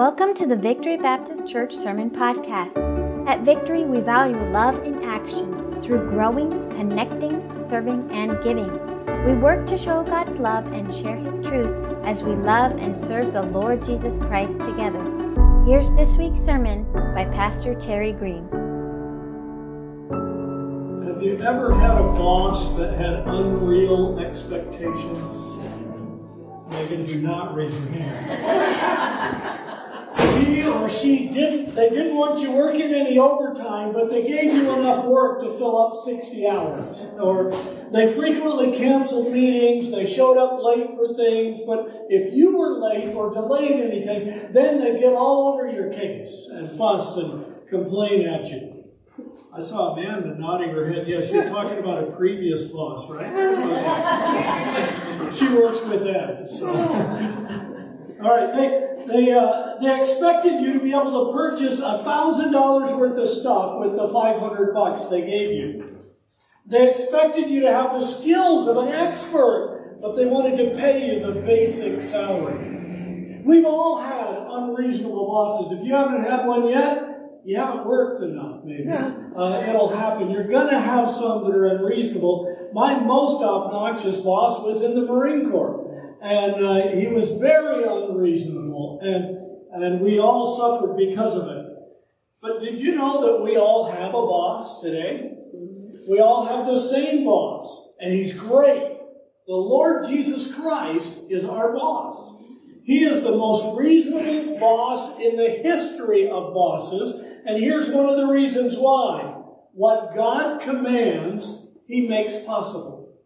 Welcome to the Victory Baptist Church Sermon Podcast. At Victory, we value love in action through growing, connecting, serving, and giving. We work to show God's love and share His truth as we love and serve the Lord Jesus Christ together. Here's this week's sermon by Pastor Terry Green. Have you ever had a boss that had unreal expectations? Megan, do not raise your hand. or she didn't, they didn't want you working any overtime, but they gave you enough work to fill up 60 hours. Or they frequently canceled meetings, they showed up late for things, but if you were late or delayed anything, then they'd get all over your case and fuss and complain at you. I saw Amanda nodding her head. Yes, you're talking about a previous boss, right? she works with Ed. So. All right, they they uh, they expected you to be able to purchase a thousand dollars worth of stuff with the five hundred bucks they gave you. They expected you to have the skills of an expert, but they wanted to pay you the basic salary. We've all had unreasonable bosses. If you haven't had one yet, you haven't worked enough, maybe. Yeah. Uh, it'll happen. You're going to have some that are unreasonable. My most obnoxious boss was in the Marine Corps, and uh, he was very unreasonable, and, and we all suffered because of it. But did you know that we all have a boss today? We all have the same boss, and he's great. The Lord Jesus Christ is our boss. He is the most reasonable boss in the history of bosses, and here's one of the reasons why. What God commands, He makes possible.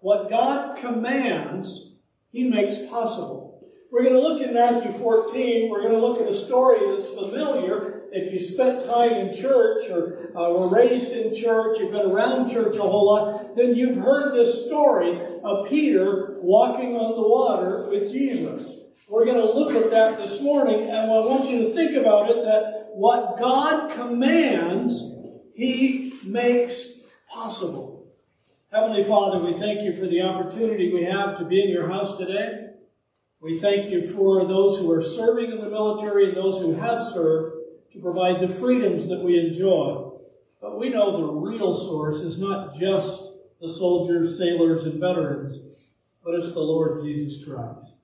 What God commands, He makes possible. We're going to look in Matthew 14. We're going to look at a story that's familiar. If you spent time in church or uh, were raised in church, you've been around church a whole lot, then you've heard this story of Peter walking on the water with Jesus. We're going to look at that this morning, and I want you to think about it that what God commands, He makes possible. Heavenly Father, we thank you for the opportunity we have to be in your house today. We thank you for those who are serving in the military and those who have served to provide the freedoms that we enjoy. But we know the real source is not just the soldiers, sailors, and veterans, but it's the Lord Jesus Christ.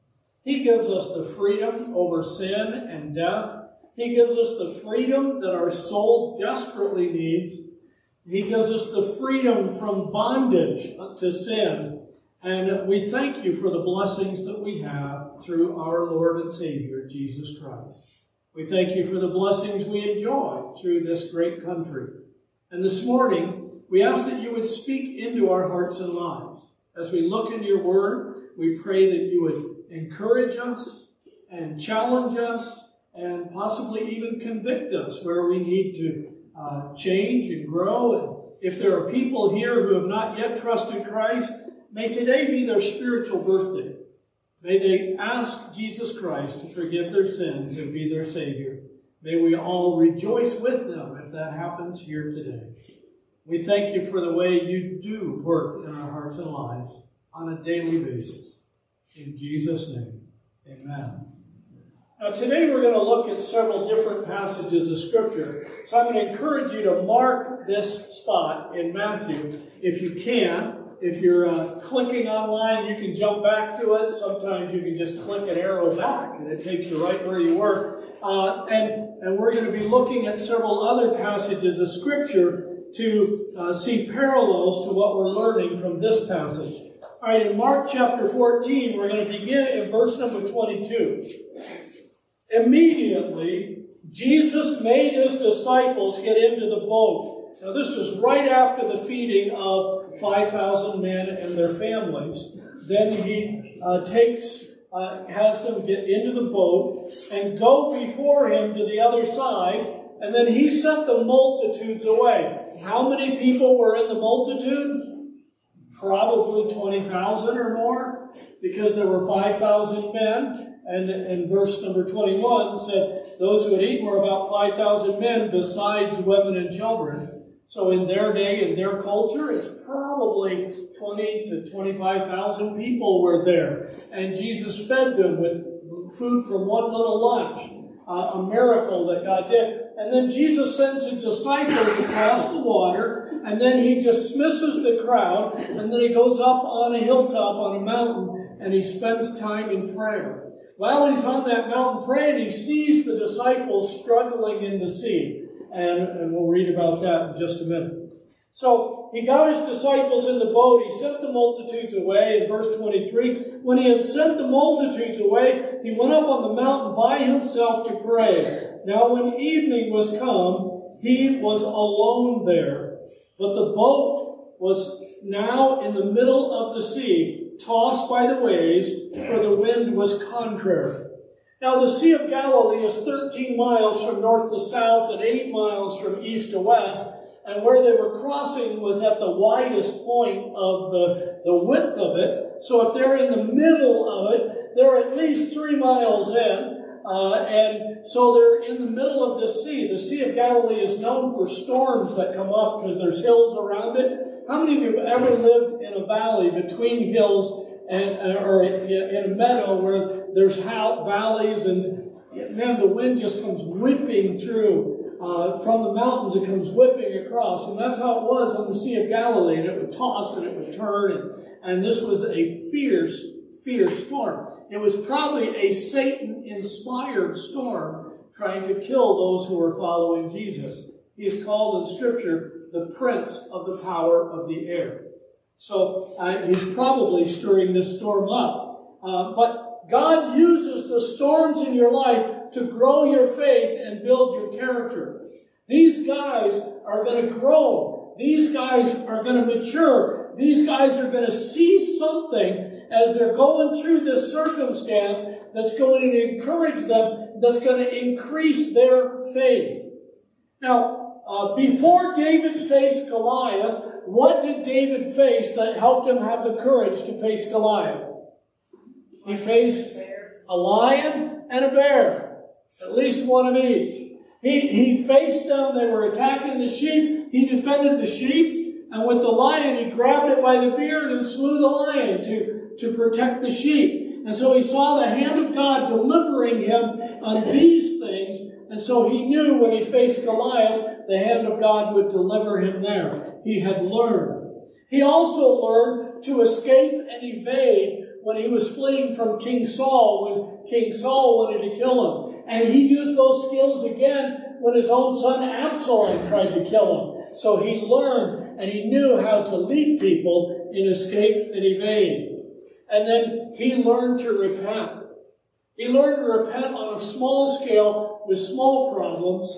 He gives us the freedom over sin and death. He gives us the freedom that our soul desperately needs. He gives us the freedom from bondage to sin. And we thank you for the blessings that we have through our Lord and Savior, Jesus Christ. We thank you for the blessings we enjoy through this great country. And this morning, we ask that you would speak into our hearts and lives. As we look into your word, we pray that you would encourage us and challenge us and possibly even convict us where we need to uh, change and grow. And if there are people here who have not yet trusted Christ, may today be their spiritual birthday. May they ask Jesus Christ to forgive their sins and be their Savior. May we all rejoice with them if that happens here today. We thank you for the way you do work in our hearts and lives on a daily basis. In Jesus' name, amen. Now, today we're going to look at several different passages of Scripture. So I'm going to encourage you to mark this spot in Matthew if you can. If you're uh, clicking online, you can jump back to it. Sometimes you can just click an arrow back and it takes you right where you were. Uh, and, and we're going to be looking at several other passages of Scripture to uh, see parallels to what we're learning from this passage. All right, in Mark chapter 14, we're going to begin in verse number 22. Immediately, Jesus made his disciples get into the boat. Now, this is right after the feeding of 5,000 men and their families. Then he uh, takes, uh, has them get into the boat and go before him to the other side, and then he sent the multitudes away. How many people were in the multitude? probably 20,000 or more, because there were 5,000 men. And verse number 21 said, Those who had eaten were about 5,000 men, besides women and children. So in their day, in their culture, it's probably 20 to 25,000 people were there. And Jesus fed them with food from one little lunch. uh, a miracle that God did. And then Jesus sends his disciples across the water, and then he dismisses the crowd, and then he goes up on a hilltop on a mountain, and he spends time in prayer. While he's on that mountain praying, he sees the disciples struggling in the sea. And, and we'll read about that in just a minute. So he got his disciples in the boat. He sent the multitudes away in verse 23. When he had sent the multitudes away, he went up on the mountain by himself to pray. Now, when evening was come, he was alone there. But the boat was now in the middle of the sea, tossed by the waves, for the wind was contrary. Now, the Sea of Galilee is 13 miles from north to south and 8 miles from east to west and where they were crossing was at the widest point of the, the width of it. So if they're in the middle of it, they're at least three miles in. Uh, and so they're in the middle of the sea. The Sea of Galilee is known for storms that come up because there's hills around it. How many of you have ever lived in a valley between hills and, or in a meadow where there's valleys and man, the wind just comes whipping through uh, from the mountains, it comes whipping across. And that's how it was on the Sea of Galilee. And it would toss and it would turn. And, and this was a fierce, fierce storm. It was probably a Satan inspired storm trying to kill those who were following Jesus. He is called in Scripture the prince of the power of the air. So uh, he's probably stirring this storm up. Uh, but God uses the storms in your life to grow your faith and build your character. These guys are going to grow. These guys are going to mature. These guys are going to see something as they're going through this circumstance that's going to encourage them, that's going to increase their faith. Now, uh, before David faced Goliath, what did David face that helped him have the courage to face Goliath? He faced a lion and a bear. At least one of each. He, he faced them, they were attacking the sheep. He defended the sheep, and with the lion, he grabbed it by the beard and slew the lion to, to protect the sheep. And so he saw the hand of God delivering him on these things, and so he knew when he faced Goliath, the hand of God would deliver him there. He had learned. He also learned to escape and evade when he was fleeing from King Saul, when King Saul wanted to kill him. And he used those skills again when his own son Absalom tried to kill him. So he learned and he knew how to lead people in escape and evade. And then he learned to repent. He learned to repent on a small scale with small problems.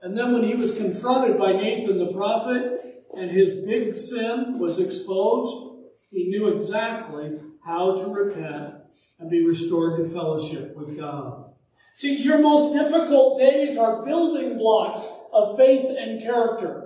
And then when he was confronted by Nathan the prophet and his big sin was exposed, he knew exactly how to repent and be restored to fellowship with God. See, your most difficult days are building blocks of faith and character.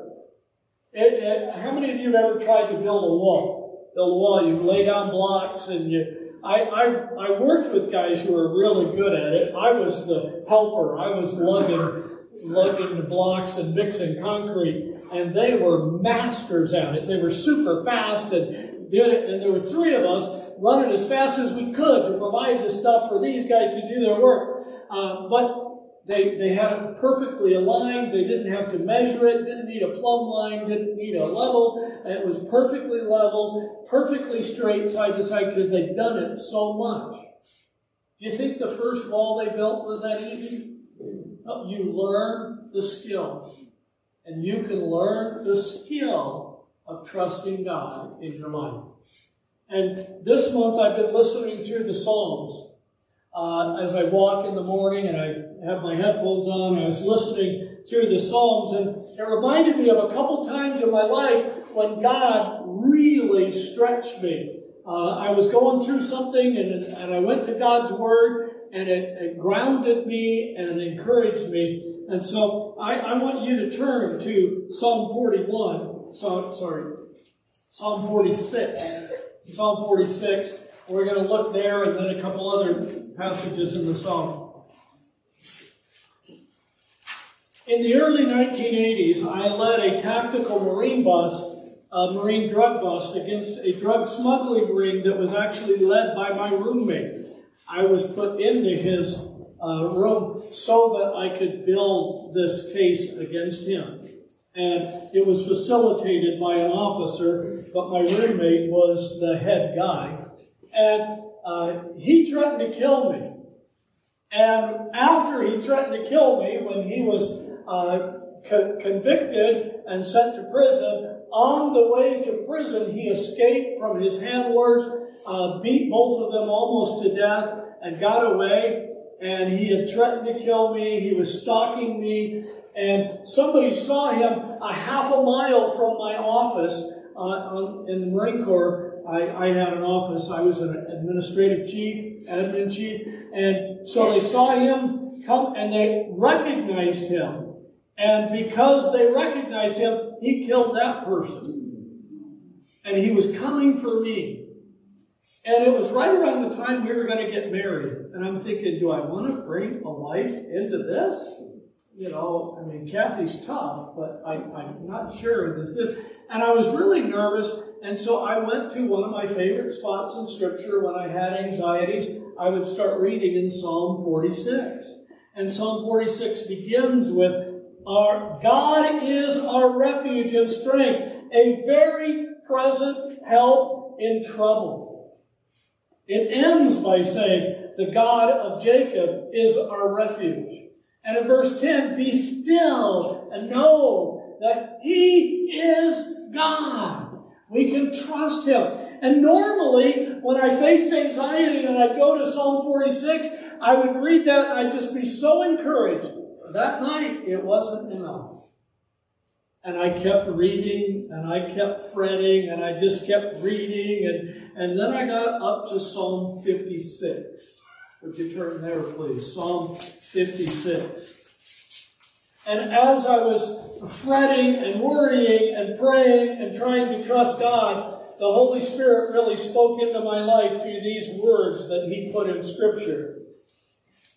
It, it, how many of you have ever tried to build a wall? Build a wall, you lay down blocks and you. I, I, I worked with guys who were really good at it. I was the helper. I was lugging lugging the blocks and mixing concrete, and they were masters at it. They were super fast and did it, and there were three of us running as fast as we could to provide the stuff for these guys to do their work. Uh, but they, they had it perfectly aligned. They didn't have to measure it, didn't need a plumb line, didn't need a level. It was perfectly level, perfectly straight side to side because they'd done it so much. Do you think the first wall they built was that easy? No, you learn the skill. And you can learn the skill of trusting God in your life. And this month I've been listening through the Psalms. Uh, as I walk in the morning and I have my headphones on, I was listening through the Psalms, and it reminded me of a couple times in my life when God really stretched me. Uh, I was going through something and, and I went to God's Word and it, it grounded me and encouraged me. And so I, I want you to turn to Psalm 41. Psalm, sorry, Psalm 46. Psalm 46. We're going to look there and then a couple other passages in the Psalm. In the early 1980s, I led a tactical Marine bus, a Marine drug bust, against a drug smuggling ring that was actually led by my roommate. I was put into his uh, room so that I could build this case against him. And it was facilitated by an officer, but my roommate was the head guy. And uh, he threatened to kill me. And after he threatened to kill me, when he was uh, co- convicted and sent to prison, on the way to prison, he escaped from his handlers, uh, beat both of them almost to death, and got away. And he had threatened to kill me. He was stalking me. And somebody saw him a half a mile from my office uh, on, in the Marine Corps. I, I, had an office. I was an administrative chief, admin chief. And so they saw him come and they recognized him. And because they recognized him, he killed that person. And he was coming for me. And it was right around the time we were going to get married. And I'm thinking, do I want to bring a life into this? You know, I mean, Kathy's tough, but I, am not sure that this. And I was really nervous. And so I went to one of my favorite spots in Scripture when I had anxieties. I would start reading in Psalm 46. And Psalm 46 begins with, our God is our refuge and strength, a very present help in trouble. It ends by saying, the God of Jacob is our refuge. And in verse 10, be still and know that He is God. We can trust Him. And normally, when I faced anxiety and I'd go to Psalm 46, I would read that and I'd just be so encouraged that night it wasn't enough. And I kept reading and I kept fretting and I just kept reading and, and then I got up to Psalm 56. Would you turn there, please? Psalm 56. And as I was fretting and worrying and praying and trying to trust God, the Holy Spirit really spoke into my life through these words that He put in Scripture.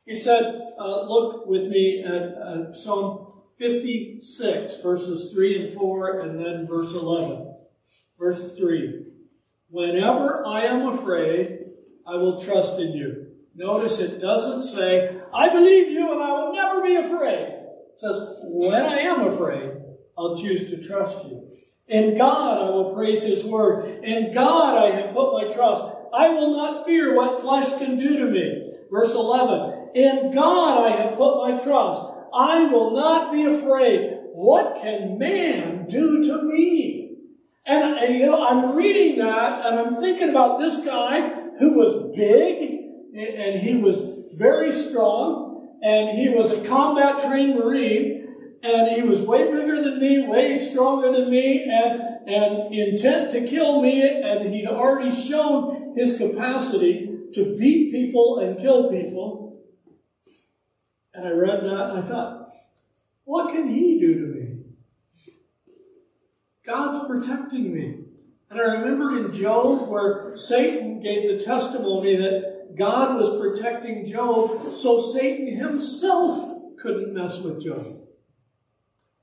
He said, uh, look with me at uh, Psalm 56, verses 3 and 4, and then verse 11. Verse 3 Whenever I am afraid, I will trust in you. Notice it doesn't say, I believe you and I will never be afraid. It says, when I am afraid, I'll choose to trust you. In God I will praise His word. In God I have put my trust. I will not fear what flesh can do to me. Verse 11, in God I have put my trust. I will not be afraid. What can man do to me? And, and, you know, I'm reading that and I'm thinking about this guy who was big and he was very strong and he was a combat trained Marine and he was way bigger than me, way stronger than me and, and intent to kill me and he'd already shown his capacity to beat people and kill people. And I read that and I thought, what can he do to me? God's protecting me. And I remember in Job where Satan gave the testimony that God was protecting Job so Satan himself couldn't mess with Job.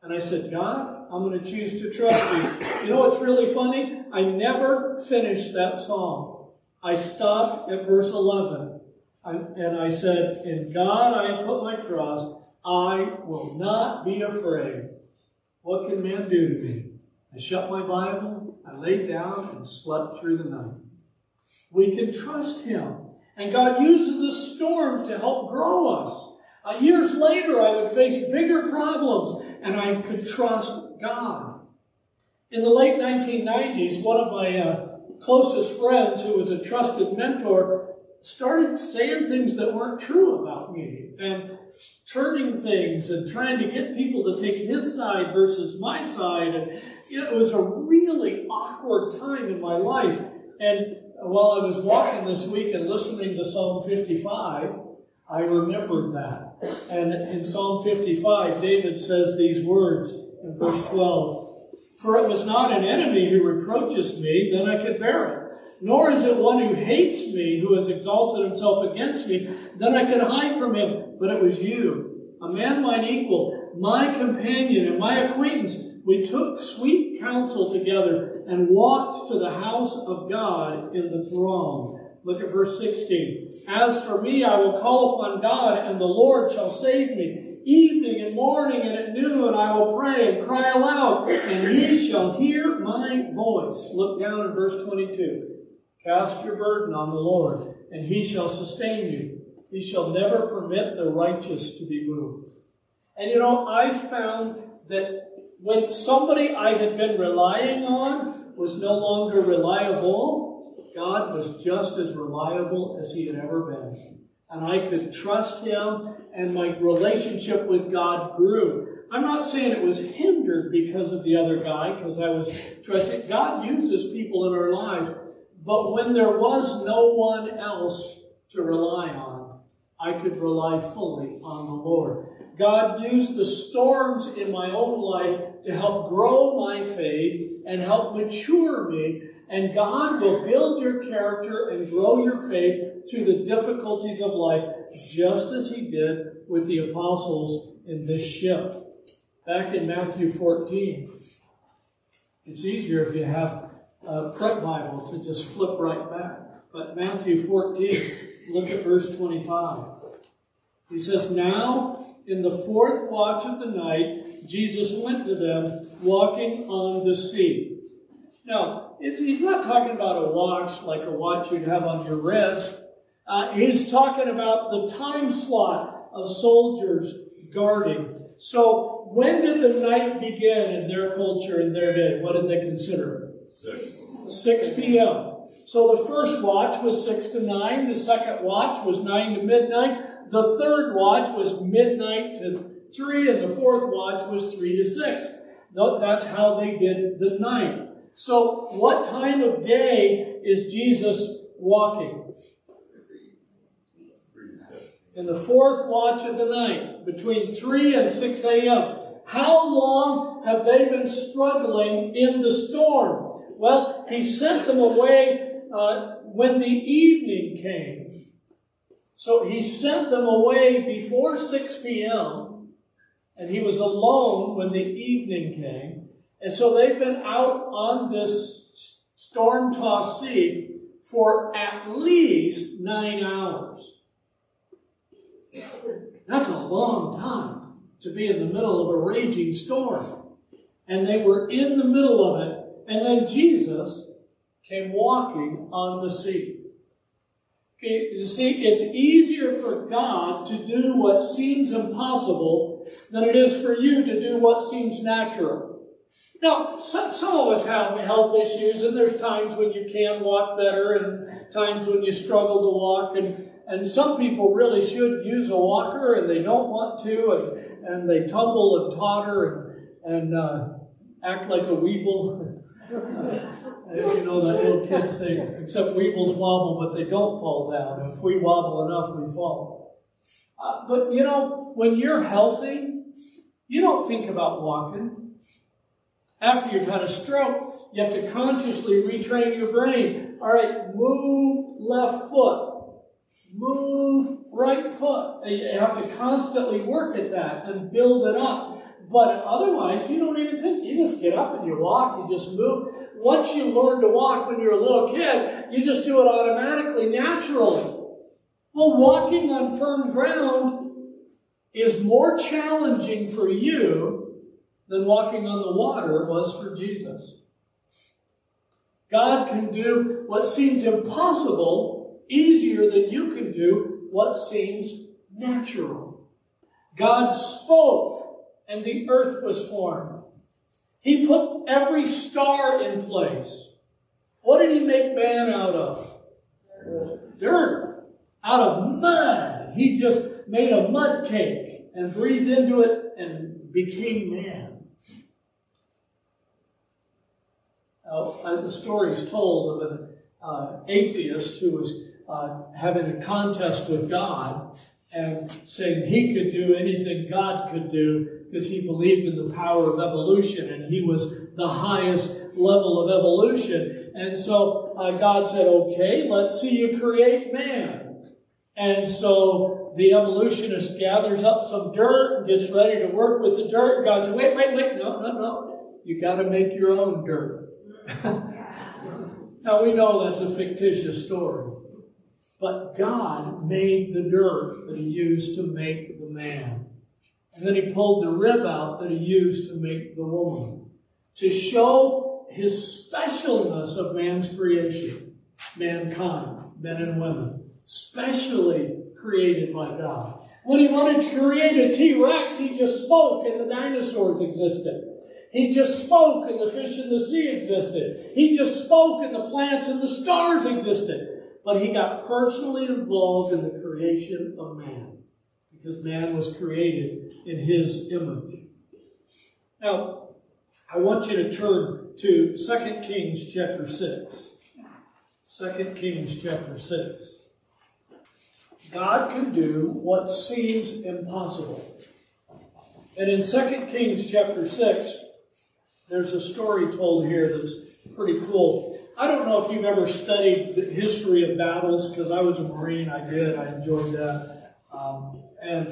And I said, God, I'm going to choose to trust you. You know what's really funny? I never finished that song. I stopped at verse 11 and I said, In God I put my trust. I will not be afraid. What can man do to me? I shut my Bible, I laid down, and slept through the night. We can trust Him. And God uses the storms to help grow us. Uh, years later, I would face bigger problems, and I could trust God. In the late 1990s, one of my uh, closest friends, who was a trusted mentor, started saying things that weren't true about me and turning things and trying to get people to take his side versus my side. And it was a really awkward time in my life. And while I was walking this week and listening to Psalm 55, I remembered that. And in Psalm 55, David says these words in verse 12 For it was not an enemy who reproaches me, then I could bear it nor is it one who hates me, who has exalted himself against me. Then I could hide from him. But it was you, a man mine equal, my companion and my acquaintance. We took sweet counsel together and walked to the house of God in the throng. Look at verse 16. As for me, I will call upon God, and the Lord shall save me. Evening and morning and at noon I will pray and cry aloud, and he shall hear my voice. Look down at verse 22. Cast your burden on the Lord, and he shall sustain you. He shall never permit the righteous to be moved. And you know, I found that when somebody I had been relying on was no longer reliable, God was just as reliable as he had ever been. And I could trust him, and my relationship with God grew. I'm not saying it was hindered because of the other guy, because I was trusting. God uses people in our lives, but when there was no one else to rely on, I could rely fully on the Lord. God used the storms in my own life to help grow my faith and help mature me. And God will build your character and grow your faith through the difficulties of life, just as He did with the apostles in this ship. Back in Matthew 14, it's easier if you have a prep Bible to just flip right back. But Matthew 14, look at verse 25. He says, Now in the fourth watch of the night, Jesus went to them walking on the sea. Now, he's not talking about a watch like a watch you'd have on your wrist. Uh, he's talking about the time slot of soldiers guarding. So, when did the night begin in their culture, in their day? What did they consider? Six. 6 p.m. So the first watch was 6 to 9, the second watch was 9 to midnight, the third watch was midnight to 3, and the fourth watch was 3 to 6. That's how they did the night. So, what time of day is Jesus walking? In the fourth watch of the night, between 3 and 6 a.m. How long have they been struggling in the storm? Well, he sent them away uh, when the evening came. So he sent them away before 6 p.m., and he was alone when the evening came. And so they've been out on this storm tossed sea for at least nine hours. That's a long time to be in the middle of a raging storm. And they were in the middle of it, and then Jesus came walking on the sea. Okay, You see, it's easier for God to do what seems impossible than it is for you to do what seems natural. Now, some, some of us have health issues, and there's times when you can walk better and times when you struggle to walk. And, and some people really should use a walker and they don't want to, and, and they tumble and totter and, and uh, act like a weeble. you know that little kids, they, except weebles wobble, but they don't fall down. If we wobble enough, we fall. Uh, but you know, when you're healthy, you don't think about walking. After you've had a stroke, you have to consciously retrain your brain. All right, move left foot. Move right foot. You have to constantly work at that and build it up. But otherwise, you don't even think. You just get up and you walk, you just move. Once you learn to walk when you're a little kid, you just do it automatically, naturally. Well, walking on firm ground is more challenging for you than walking on the water was for Jesus. God can do what seems impossible easier than you can do what seems natural. God spoke and the earth was formed. He put every star in place. What did he make man out of? Dirt. Out of mud. He just made a mud cake and breathed into it and became man. Uh, the story is told of an uh, atheist who was uh, having a contest with God and saying he could do anything God could do because he believed in the power of evolution and he was the highest level of evolution. And so uh, God said, okay, let's see you create man. And so the evolutionist gathers up some dirt and gets ready to work with the dirt. And God said, wait, wait, wait, no, no, no. You got to make your own dirt. now we know that's a fictitious story. But God made the dirt that he used to make the man. And then he pulled the rib out that he used to make the woman. To show his specialness of man's creation, mankind, men and women, specially created by God. When he wanted to create a T Rex, he just spoke and the dinosaurs existed. He just spoke and the fish in the sea existed. He just spoke and the plants and the stars existed but he got personally involved in the creation of because man was created in his image. Now, I want you to turn to 2 Kings chapter 6. 2 Kings chapter 6. God can do what seems impossible. And in 2 Kings chapter 6, there's a story told here that's pretty cool. I don't know if you've ever studied the history of battles, because I was a Marine, I did, I enjoyed that. Um, and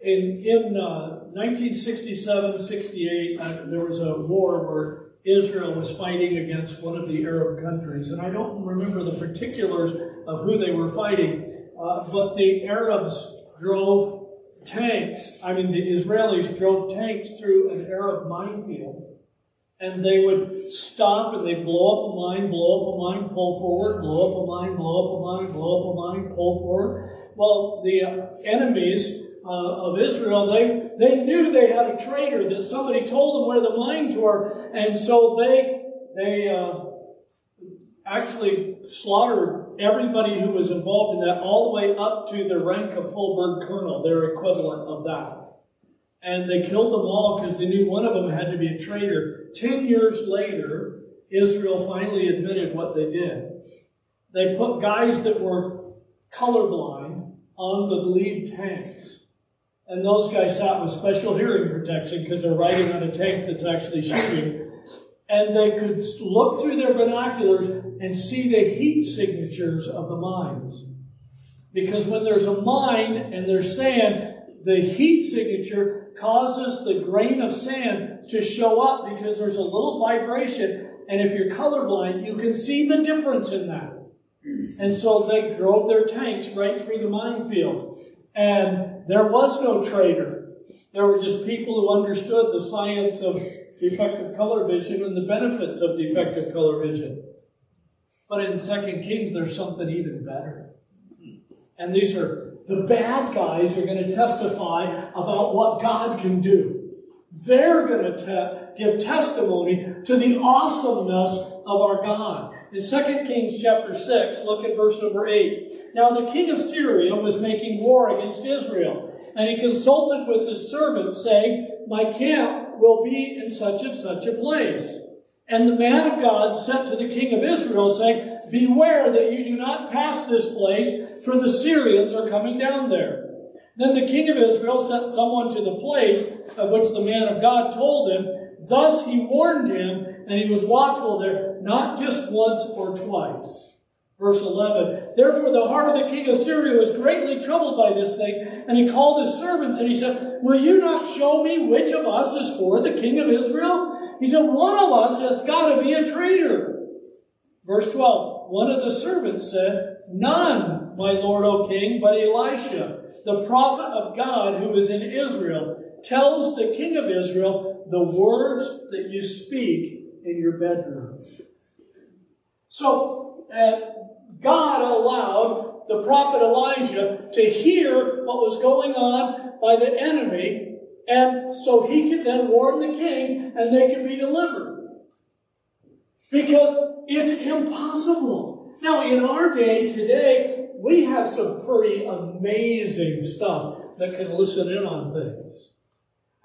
in, in uh, 1967 68, uh, there was a war where Israel was fighting against one of the Arab countries. And I don't remember the particulars of who they were fighting, uh, but the Arabs drove tanks, I mean, the Israelis drove tanks through an Arab minefield and they would stop and they'd blow up a mine, blow up a mine, pull forward, blow up a mine, blow up a mine, blow up a mine, pull forward. Well, the uh, enemies uh, of Israel, they, they knew they had a traitor, that somebody told them where the mines were, and so they, they uh, actually slaughtered everybody who was involved in that, all the way up to the rank of full bird colonel, their equivalent of that. And they killed them all because they knew one of them had to be a traitor. Ten years later, Israel finally admitted what they did. They put guys that were colorblind on the lead tanks. And those guys sat with special hearing protection because they're riding on a tank that's actually shooting. And they could look through their binoculars and see the heat signatures of the mines. Because when there's a mine and there's sand, the heat signature causes the grain of sand to show up because there's a little vibration. And if you're colorblind, you can see the difference in that. And so they drove their tanks right through the minefield. And there was no traitor. There were just people who understood the science of defective color vision and the benefits of defective color vision. But in Second Kings, there's something even better. And these are the bad guys are going to testify about what God can do. They're going to te- give testimony to the awesomeness of our God. In 2 Kings chapter 6, look at verse number 8. Now the king of Syria was making war against Israel, and he consulted with his servants, saying, My camp will be in such and such a place. And the man of God said to the king of Israel, saying, Beware that you do not pass this place, for the Syrians are coming down there. Then the king of Israel sent someone to the place of which the man of God told him. Thus he warned him, and he was watchful there, not just once or twice. Verse 11 Therefore the heart of the king of Syria was greatly troubled by this thing, and he called his servants, and he said, Will you not show me which of us is for the king of Israel? He said, one of us has got to be a traitor. Verse 12, one of the servants said, None, my lord, O king, but Elisha, the prophet of God who is in Israel, tells the king of Israel the words that you speak in your bedroom. So, uh, God allowed the prophet Elijah to hear what was going on by the enemy and so he could then warn the king and they could be delivered. Because it's impossible. Now, in our day today, we have some pretty amazing stuff that can listen in on things.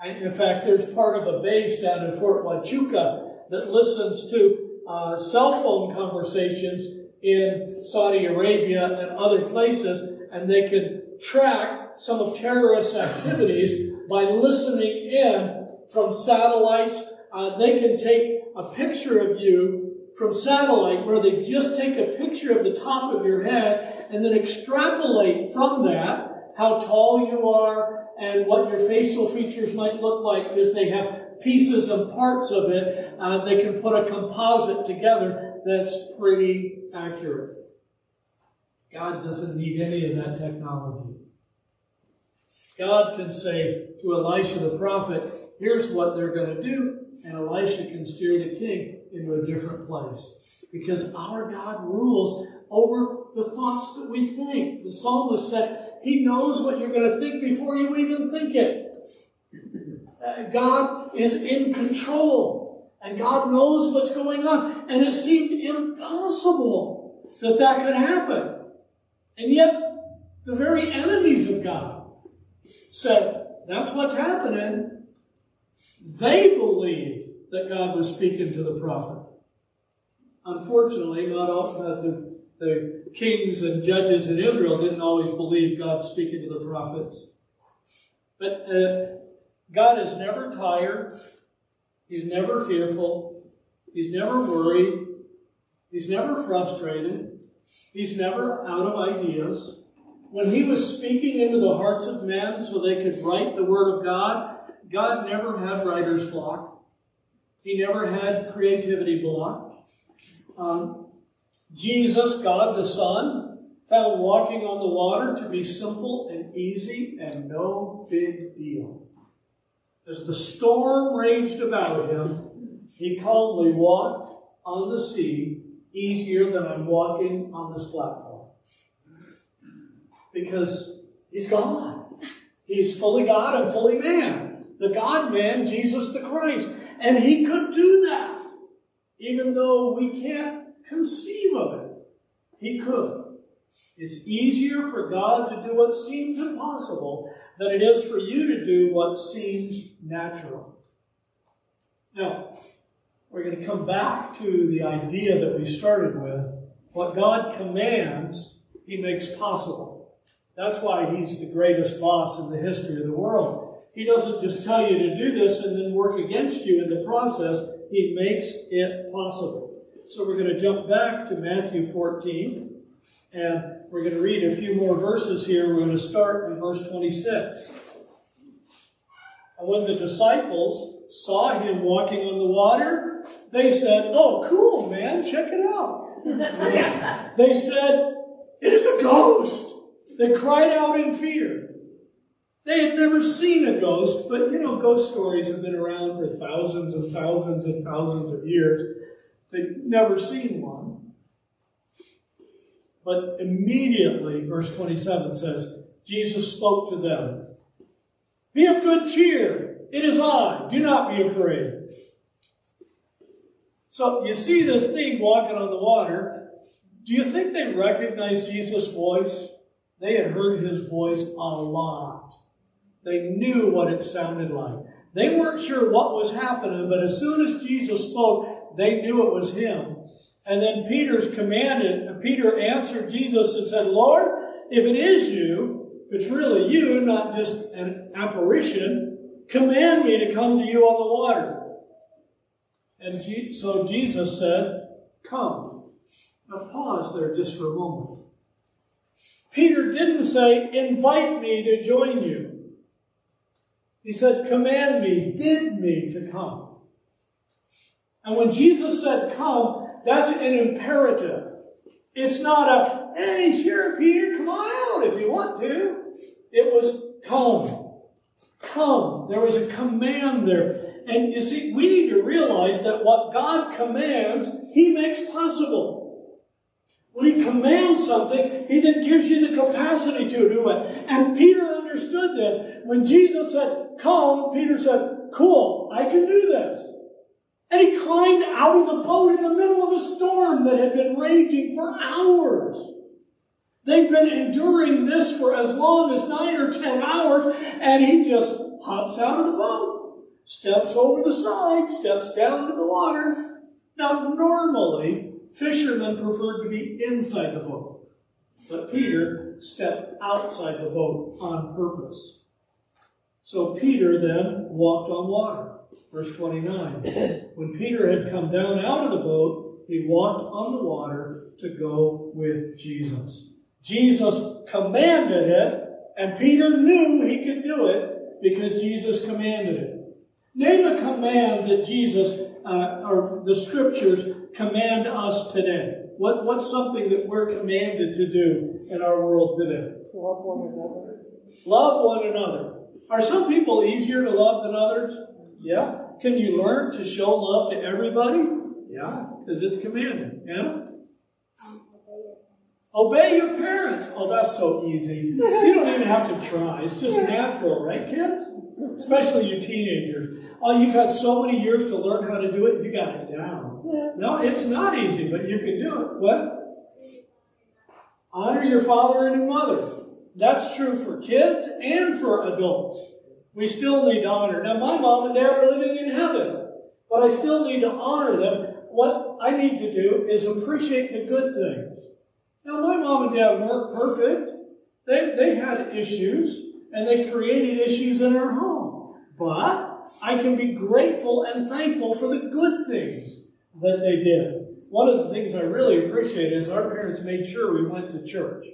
In fact, there's part of a base down in Fort Huachuca that listens to uh, cell phone conversations in Saudi Arabia and other places, and they can track some of terrorist activities by listening in from satellites. Uh, they can take a picture of you from satellite where they just take a picture of the top of your head and then extrapolate from that how tall you are and what your facial features might look like because they have pieces and parts of it. Uh, they can put a composite together that's pretty accurate. God doesn't need any of that technology. God can say to Elisha the prophet, here's what they're going to do, and Elisha can steer the king into a different place. Because our God rules over the thoughts that we think. The psalmist said, He knows what you're going to think before you even think it. Uh, God is in control, and God knows what's going on. And it seemed impossible that that could happen. And yet, the very enemies of God said, That's what's happening. They believed that God was speaking to the prophet. Unfortunately, not all uh, the, the kings and judges in Israel didn't always believe God speaking to the prophets. But uh, God is never tired. He's never fearful. He's never worried. He's never frustrated. He's never out of ideas. When he was speaking into the hearts of men so they could write the Word of God, God never had writer's block. He never had creativity block. Um, Jesus, God the Son, found walking on the water to be simple and easy and no big deal. As the storm raged about him, he calmly walked on the sea easier than I'm walking on this platform. Because he's God. He's fully God and fully man. The God man, Jesus the Christ. And he could do that. Even though we can't conceive of it, he could. It's easier for God to do what seems impossible than it is for you to do what seems natural. Now, we're going to come back to the idea that we started with. What God commands, He makes possible. That's why He's the greatest boss in the history of the world. He doesn't just tell you to do this and then work against you in the process, He makes it possible. So we're going to jump back to Matthew 14. And we're going to read a few more verses here. We're going to start in verse 26. And when the disciples saw him walking on the water, they said, Oh, cool, man, check it out. they said, It is a ghost. They cried out in fear. They had never seen a ghost, but you know, ghost stories have been around for thousands and thousands and thousands of years. They'd never seen one. But immediately, verse 27 says, Jesus spoke to them. Be of good cheer. It is I. Do not be afraid. So you see this thing walking on the water. Do you think they recognized Jesus' voice? They had heard his voice a lot. They knew what it sounded like. They weren't sure what was happening, but as soon as Jesus spoke, they knew it was him. And then Peter's commanded, Peter answered Jesus and said, Lord, if it is you, if it's really you, not just an apparition, command me to come to you on the water. And so Jesus said, Come. Now pause there just for a moment. Peter didn't say, Invite me to join you. He said, Command me, bid me to come. And when Jesus said, Come, that's an imperative. It's not a, hey, sure, Peter, come on out if you want to. It was come. Come. There was a command there. And you see, we need to realize that what God commands, He makes possible. When He commands something, He then gives you the capacity to do it. And Peter understood this. When Jesus said, come, Peter said, cool, I can do this. And he climbed out of the boat in the middle of a storm that had been raging for hours. They've been enduring this for as long as nine or ten hours, and he just hops out of the boat, steps over the side, steps down to the water. Now, normally, fishermen preferred to be inside the boat, but Peter stepped outside the boat on purpose. So Peter then walked on water. Verse 29. When Peter had come down out of the boat, he walked on the water to go with Jesus. Jesus commanded it, and Peter knew he could do it because Jesus commanded it. Name a command that Jesus uh, or the scriptures command us today. What, what's something that we're commanded to do in our world today? Love one another. Love one another. Are some people easier to love than others? Yeah. Can you learn to show love to everybody? Yeah, because it's commanded. Yeah? Obey your parents. Oh, that's so easy. You don't even have to try. It's just natural, right, kids? Especially you teenagers. Oh, you've had so many years to learn how to do it, you got it down. No, it's not easy, but you can do it. What? Honor your father and your mother. That's true for kids and for adults. We still need to honor. Now, my mom and dad are living in heaven, but I still need to honor them. What I need to do is appreciate the good things. Now, my mom and dad weren't perfect. They, they had issues, and they created issues in our home. But I can be grateful and thankful for the good things that they did. One of the things I really appreciate is our parents made sure we went to church,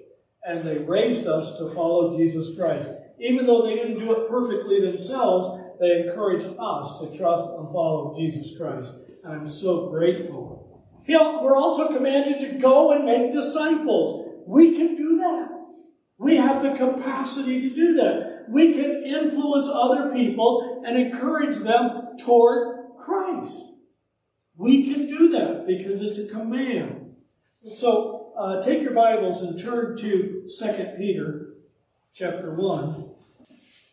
and they raised us to follow Jesus Christ. Even though they didn't do it perfectly themselves, they encouraged us to trust and follow Jesus Christ. And I'm so grateful. We're also commanded to go and make disciples. We can do that. We have the capacity to do that. We can influence other people and encourage them toward Christ. We can do that because it's a command. So uh, take your Bibles and turn to 2 Peter chapter 1.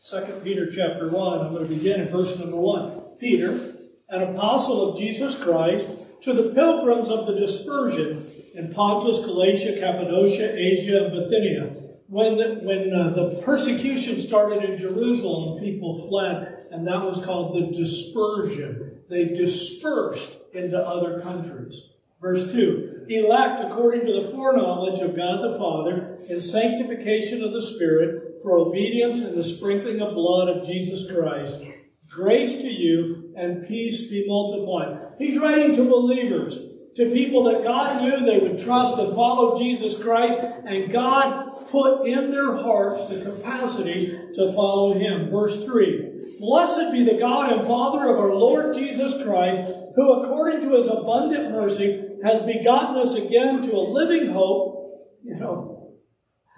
2 Peter chapter 1. I'm going to begin in verse number 1. Peter, an apostle of Jesus Christ, to the pilgrims of the dispersion in Pontus, Galatia, Cappadocia, Asia, and Bithynia. When, when uh, the persecution started in Jerusalem, people fled, and that was called the dispersion. They dispersed into other countries. Verse 2 Elect according to the foreknowledge of God the Father, in sanctification of the Spirit, for obedience and the sprinkling of blood of Jesus Christ Grace to you and peace be multiplied. He's writing to believers, to people that God knew they would trust and follow Jesus Christ, and God put in their hearts the capacity to follow Him. Verse 3 Blessed be the God and Father of our Lord Jesus Christ, who according to His abundant mercy has begotten us again to a living hope. You know,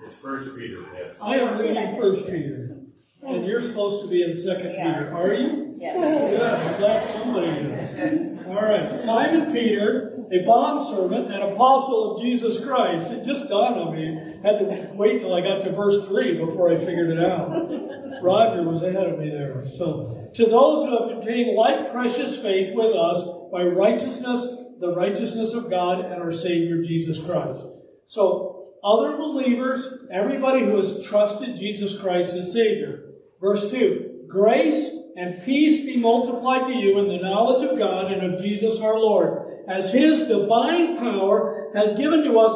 it's First Peter. Yeah. I am reading First Peter. And you're supposed to be in Second yeah. Peter, are you? Yes. Good. I'm glad somebody is. All right. Simon Peter, a bondservant and apostle of Jesus Christ. It just dawned on me. Had to wait till I got to verse three before I figured it out. Roger was ahead of me there. So, to those who have obtained like precious faith with us by righteousness, the righteousness of God and our Savior Jesus Christ. So, other believers, everybody who has trusted Jesus Christ as Savior. Verse 2 Grace and peace be multiplied to you in the knowledge of God and of Jesus our Lord, as His divine power has given to us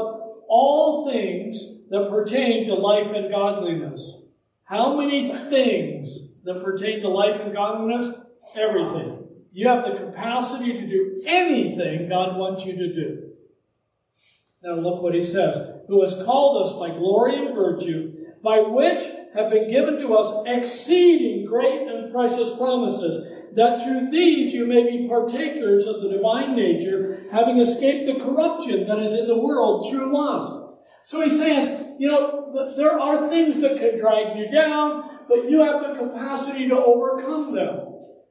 all things that pertain to life and godliness. How many things that pertain to life and godliness? Everything. You have the capacity to do anything God wants you to do. Now look what he says. Who has called us by glory and virtue, by which have been given to us exceeding great and precious promises, that through these you may be partakers of the divine nature, having escaped the corruption that is in the world through lust. So he's saying, you know, there are things that could drag you down, but you have the capacity to overcome them.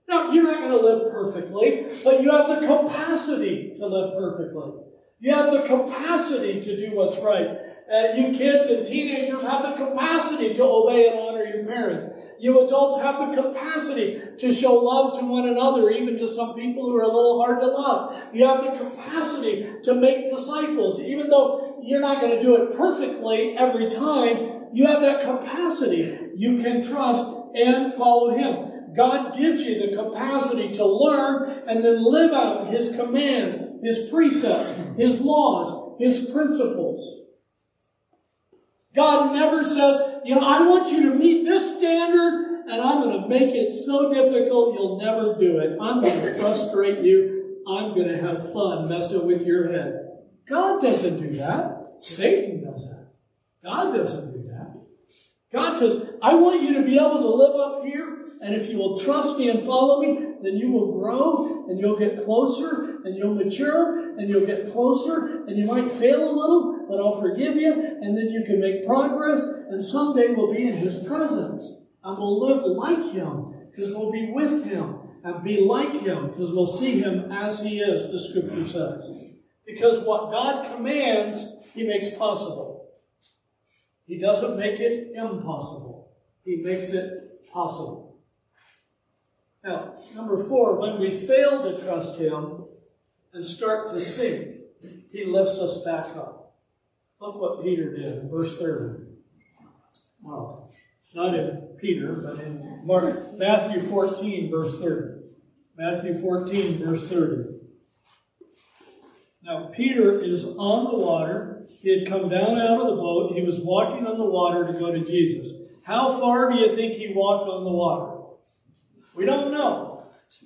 Now, you're not going to live perfectly, but you have the capacity to live perfectly. You have the capacity to do what's right. Uh, you kids and teenagers have the capacity to obey and honor your parents. You adults have the capacity to show love to one another, even to some people who are a little hard to love. You have the capacity to make disciples, even though you're not going to do it perfectly every time. You have that capacity. You can trust and follow Him. God gives you the capacity to learn and then live out His commands, His precepts, His laws, His principles. God never says, you know, I want you to meet this standard and I'm going to make it so difficult you'll never do it. I'm going to frustrate you. I'm going to have fun messing with your head. God doesn't do that. Satan does that. God doesn't do that. God says, I want you to be able to live up here, and if you will trust me and follow me, then you will grow and you'll get closer and you'll mature and you'll get closer, and you might fail a little, but I'll forgive you, and then you can make progress, and someday we'll be in His presence. And we'll live like Him, because we'll be with Him, and be like Him, because we'll see Him as He is, the Scripture says. Because what God commands, He makes possible. He doesn't make it impossible, He makes it possible. Now, number four, when we fail to trust Him and start to sink, He lifts us back up. Look what Peter did in verse 30. Well, not in Peter, but in Mark, Matthew 14, verse 30. Matthew 14, verse 30. Now, Peter is on the water. He had come down out of the boat. He was walking on the water to go to Jesus. How far do you think he walked on the water? We don't know.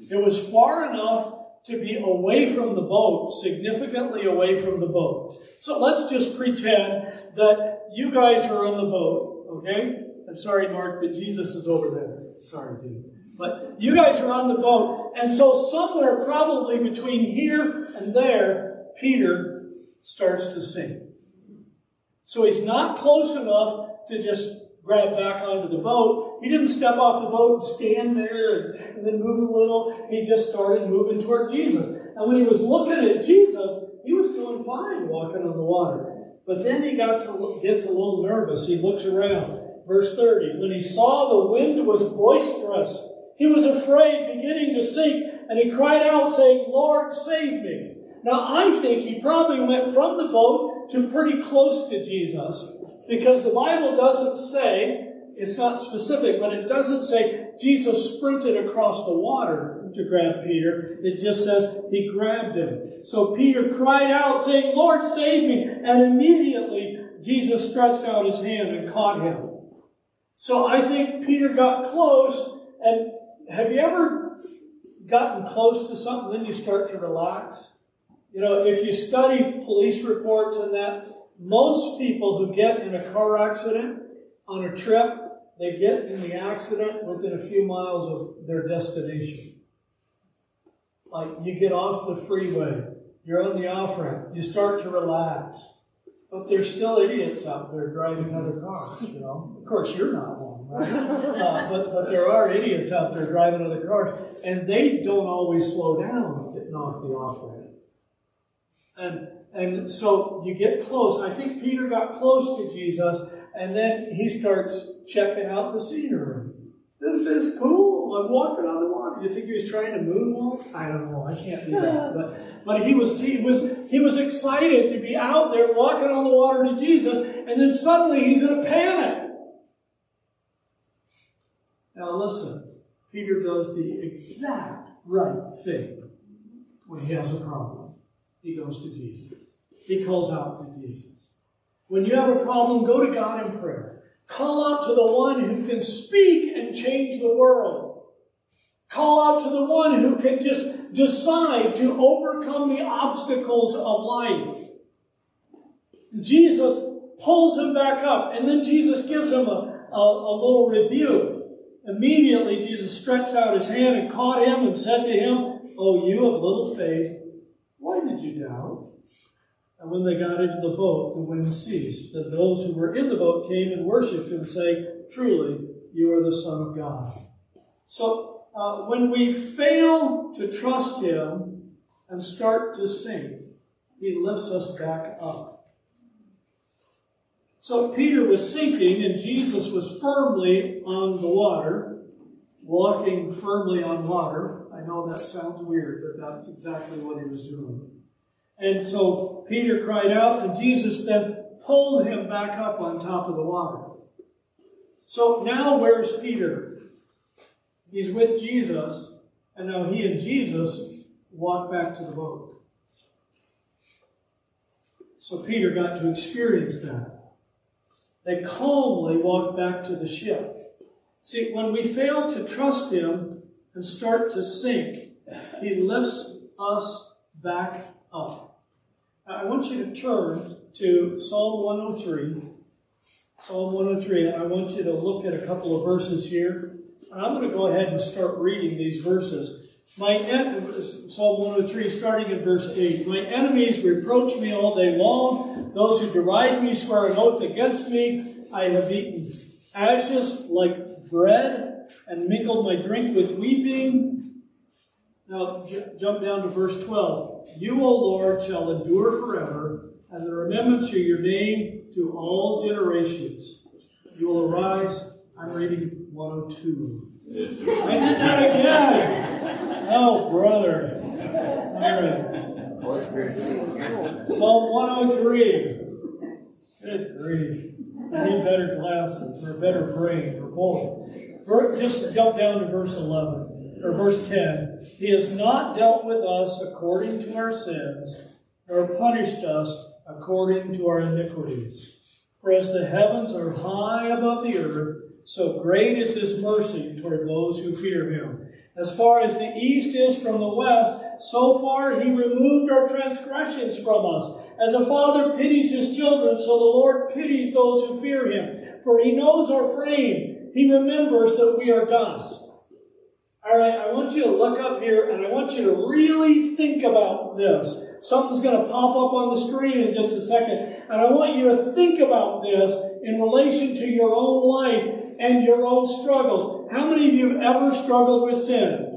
It was far enough to be away from the boat, significantly away from the boat. So let's just pretend that you guys are on the boat, okay? I'm sorry, Mark, but Jesus is over there. Sorry, dude. But you guys are on the boat, and so somewhere probably between here and there, Peter starts to sink. So he's not close enough to just grab back onto the boat. He didn't step off the boat and stand there and, then move a little. He just started moving toward Jesus. And when he was looking at Jesus, he was doing fine walking on the water. But then he gets a little nervous. He looks around. Verse 30. When he saw the wind was boisterous, he was afraid, beginning to sink, and he cried out, saying, Lord, save me. Now, I think he probably went from the boat to pretty close to Jesus because the Bible doesn't say, it's not specific, but it doesn't say Jesus sprinted across the water to grab Peter. It just says he grabbed him. So Peter cried out, saying, Lord, save me. And immediately Jesus stretched out his hand and caught him. So I think Peter got close. And have you ever gotten close to something, then you start to relax? You know, if you study police reports and that, most people who get in a car accident on a trip, they get in the accident within a few miles of their destination. Like you get off the freeway, you're on the off ramp, you start to relax. But there's still idiots out there driving other cars, you know. Of course, you're not one, right? Uh, but, but there are idiots out there driving other cars, and they don't always slow down getting off the off ramp. And and so you get close. I think Peter got close to Jesus, and then he starts checking out the scenery. This is cool. I'm walking on the water. You think he was trying to moonwalk? I don't know. I can't do that. But but he was he was he was excited to be out there walking on the water to Jesus, and then suddenly he's in a panic. Now listen, Peter does the exact right thing when he has a problem. He goes to Jesus. He calls out to Jesus. When you have a problem, go to God in prayer. Call out to the one who can speak and change the world. Call out to the one who can just decide to overcome the obstacles of life. Jesus pulls him back up, and then Jesus gives him a, a, a little rebuke. Immediately, Jesus stretched out his hand and caught him and said to him, Oh, you of little faith, why did you doubt? And when they got into the boat, the wind ceased. And those who were in the boat came and worshipped him, saying, Truly, you are the Son of God. So, uh, when we fail to trust him and start to sink, he lifts us back up. So, Peter was sinking, and Jesus was firmly on the water, walking firmly on water. I know that sounds weird, but that's exactly what he was doing. And so Peter cried out, and Jesus then pulled him back up on top of the water. So now where's Peter? He's with Jesus, and now he and Jesus walk back to the boat. So Peter got to experience that. They calmly walked back to the ship. See, when we fail to trust him and start to sink, he lifts us back up. I want you to turn to Psalm 103. Psalm 103. I want you to look at a couple of verses here. I'm going to go ahead and start reading these verses. My Psalm 103, starting in verse 8. My enemies reproach me all day long. Those who deride me swear an oath against me. I have eaten ashes like bread and mingled my drink with weeping. Now j- jump down to verse 12. You, O Lord, shall endure forever, and the remembrance of your name to all generations. You will arise. I'm reading 102. Yes, I did that again. Oh, brother. All right. Psalm 103. Good grief. I need better glasses or a better brain or both. Just jump down to verse 11 or verse 10. He has not dealt with us according to our sins, nor punished us according to our iniquities. For as the heavens are high above the earth, so great is his mercy toward those who fear him. As far as the east is from the west, so far he removed our transgressions from us. As a father pities his children, so the Lord pities those who fear him. For he knows our frame. He remembers that we are dust. All right, I want you to look up here and I want you to really think about this. Something's going to pop up on the screen in just a second. And I want you to think about this in relation to your own life and your own struggles. How many of you have ever struggled with sin?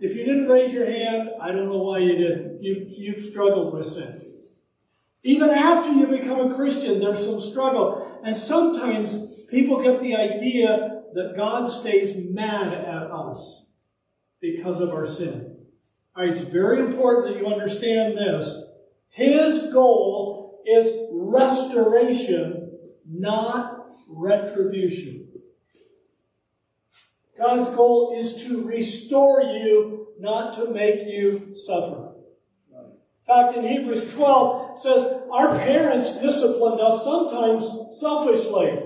If you didn't raise your hand, I don't know why you didn't. You've, you've struggled with sin. Even after you become a Christian, there's some struggle. And sometimes people get the idea that God stays mad at us because of our sin. It's very important that you understand this. His goal is restoration, not retribution. God's goal is to restore you, not to make you suffer. Fact, in Hebrews 12 it says, Our parents disciplined us sometimes selfishly.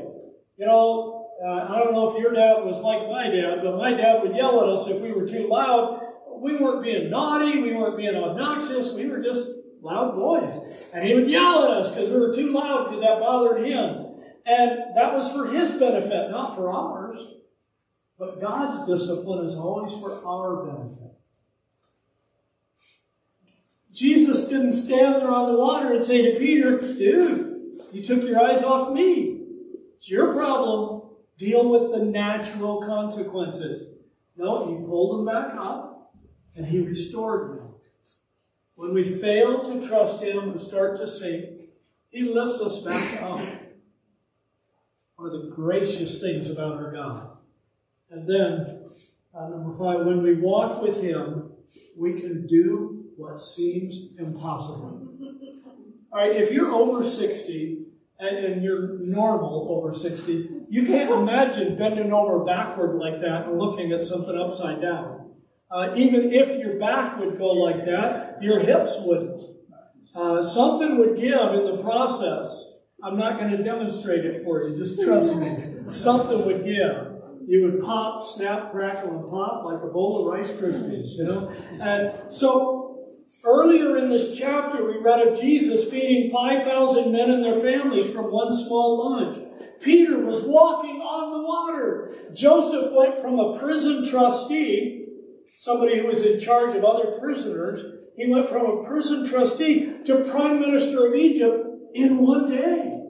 You know, uh, I don't know if your dad was like my dad, but my dad would yell at us if we were too loud. We weren't being naughty, we weren't being obnoxious, we were just loud boys. And he would yell at us because we were too loud because that bothered him. And that was for his benefit, not for ours. But God's discipline is always for our benefit. Jesus didn't stand there on the water and say to Peter, Dude, you took your eyes off me. It's your problem. Deal with the natural consequences. No, he pulled them back up and he restored them. When we fail to trust him and start to sink, he lifts us back up. One of the gracious things about our God. And then, uh, number five, when we walk with him, we can do what seems impossible. All right, if you're over 60 and, and you're normal over 60, you can't imagine bending over backward like that and looking at something upside down. Uh, even if your back would go like that, your hips wouldn't. Uh, something would give in the process. I'm not going to demonstrate it for you, just trust me. Something would give. You would pop, snap, crackle, and pop like a bowl of Rice Krispies, you know? And so earlier in this chapter, we read of Jesus feeding 5,000 men and their families from one small lunch. Peter was walking on the water. Joseph went from a prison trustee, somebody who was in charge of other prisoners, he went from a prison trustee to prime minister of Egypt in one day.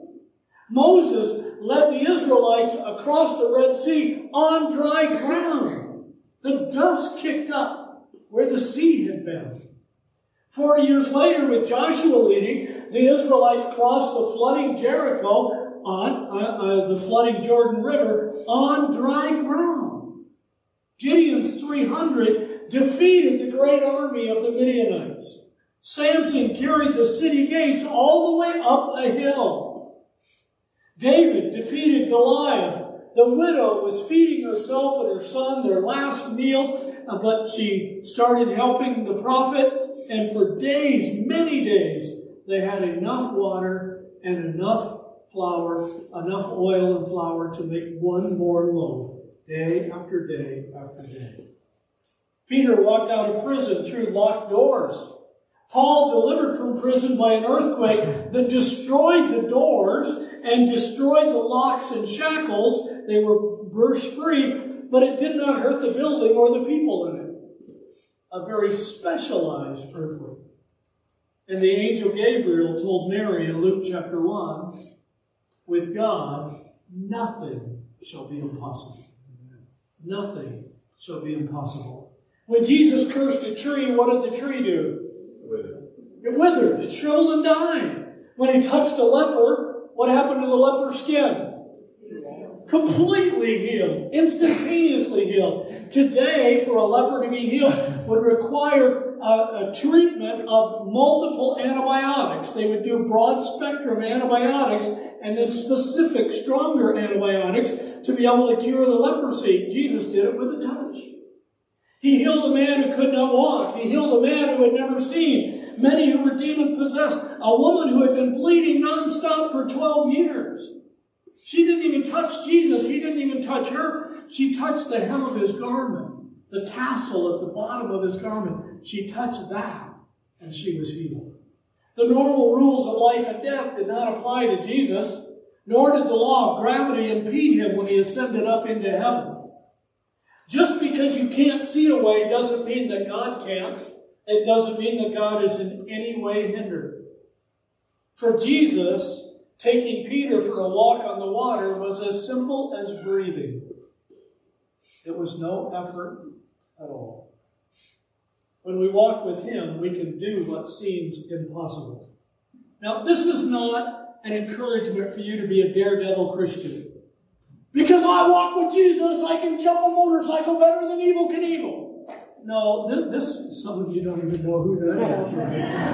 Moses led the Israelites across the Red Sea on dry ground. The dust kicked up where the sea had been. Forty years later, with Joshua leading, the Israelites crossed the flooding Jericho on uh, uh, the flooding Jordan River on dry ground. Gideon's 300 defeated the great army of the Midianites. Samson carried the city gates all the way up a hill. David defeated Goliath. The widow was feeding herself and her son their last meal, uh, but she started helping the prophet, and for days, many days, they had enough water and enough flour, enough oil and flour to make one more loaf, day after day after day. Peter walked out of prison through locked doors. Paul delivered from prison by an earthquake that destroyed the doors and destroyed the locks and shackles. They were burst free, but it did not hurt the building or the people in it. a very specialized earthly. And the angel Gabriel told Mary in Luke chapter 1 with God, nothing shall be impossible. Nothing shall be impossible. When Jesus cursed a tree, what did the tree do? It withered, it shriveled and died. When he touched a leper, what happened to the leper's skin? Completely healed, instantaneously healed. Today, for a leper to be healed would require a, a, treatment of multiple antibiotics. They would do broad spectrum antibiotics and then specific, stronger antibiotics to be able to cure the leprosy. Jesus did it with a touch. He healed a man who could not walk. He healed a man who had never seen. Many who were demon possessed. A woman who had been bleeding nonstop for 12 years. She didn't even touch Jesus. He didn't even touch her. She touched the hem of his garment, the tassel at the bottom of his garment. She touched that, and she was healed. The normal rules of life and death did not apply to Jesus, nor did the law of gravity impede him when he ascended up into heaven. Just because you can't see a way doesn't mean that God can't. It doesn't mean that God is in any way hindered. For Jesus, taking Peter for a walk on the water was as simple as breathing. It was no effort at all. When we walk with Him, we can do what seems impossible. Now, this is not an encouragement for you to be a daredevil Christian. Because I walk with Jesus, I can jump a motorcycle better than Evel Knievel. No, this, some of you don't even know who that is.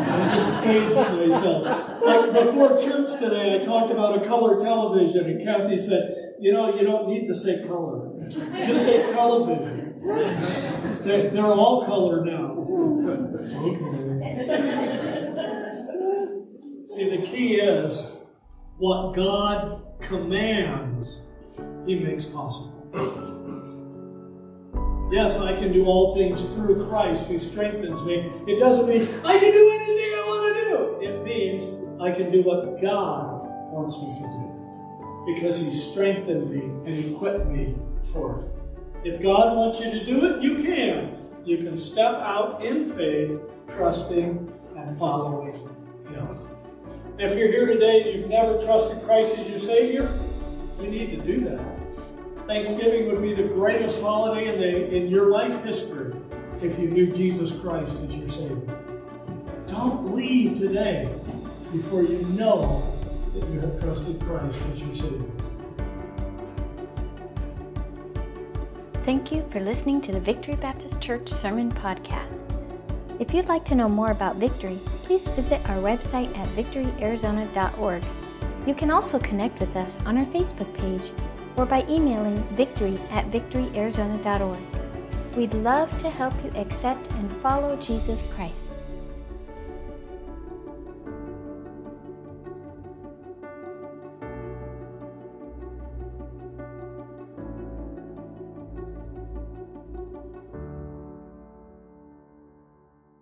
I just aged myself. Like before church today, I talked about a color television, and Kathy said, You know, you don't need to say color, just say television. They're, they're all color now. See, the key is what God commands he makes possible. Yes, I can do all things through Christ who strengthens me. It doesn't mean I can do anything I want to do. It means I can do what God wants me to do because He strengthened me and equipped me for it. If God wants you to do it, you can. You can step out in faith, trusting and following Him. If you're here today and you've never trusted Christ as your Savior, you need to do that. Thanksgiving would be the greatest holiday in, the, in your life history if you knew Jesus Christ as your Savior. Don't leave today before you know that you have trusted Christ as your Savior. Thank you for listening to the Victory Baptist Church Sermon Podcast. If you'd like to know more about Victory, please visit our website at victoryarizona.org. You can also connect with us on our Facebook page or by emailing victory at victoryarizona.org. We'd love to help you accept and follow Jesus Christ.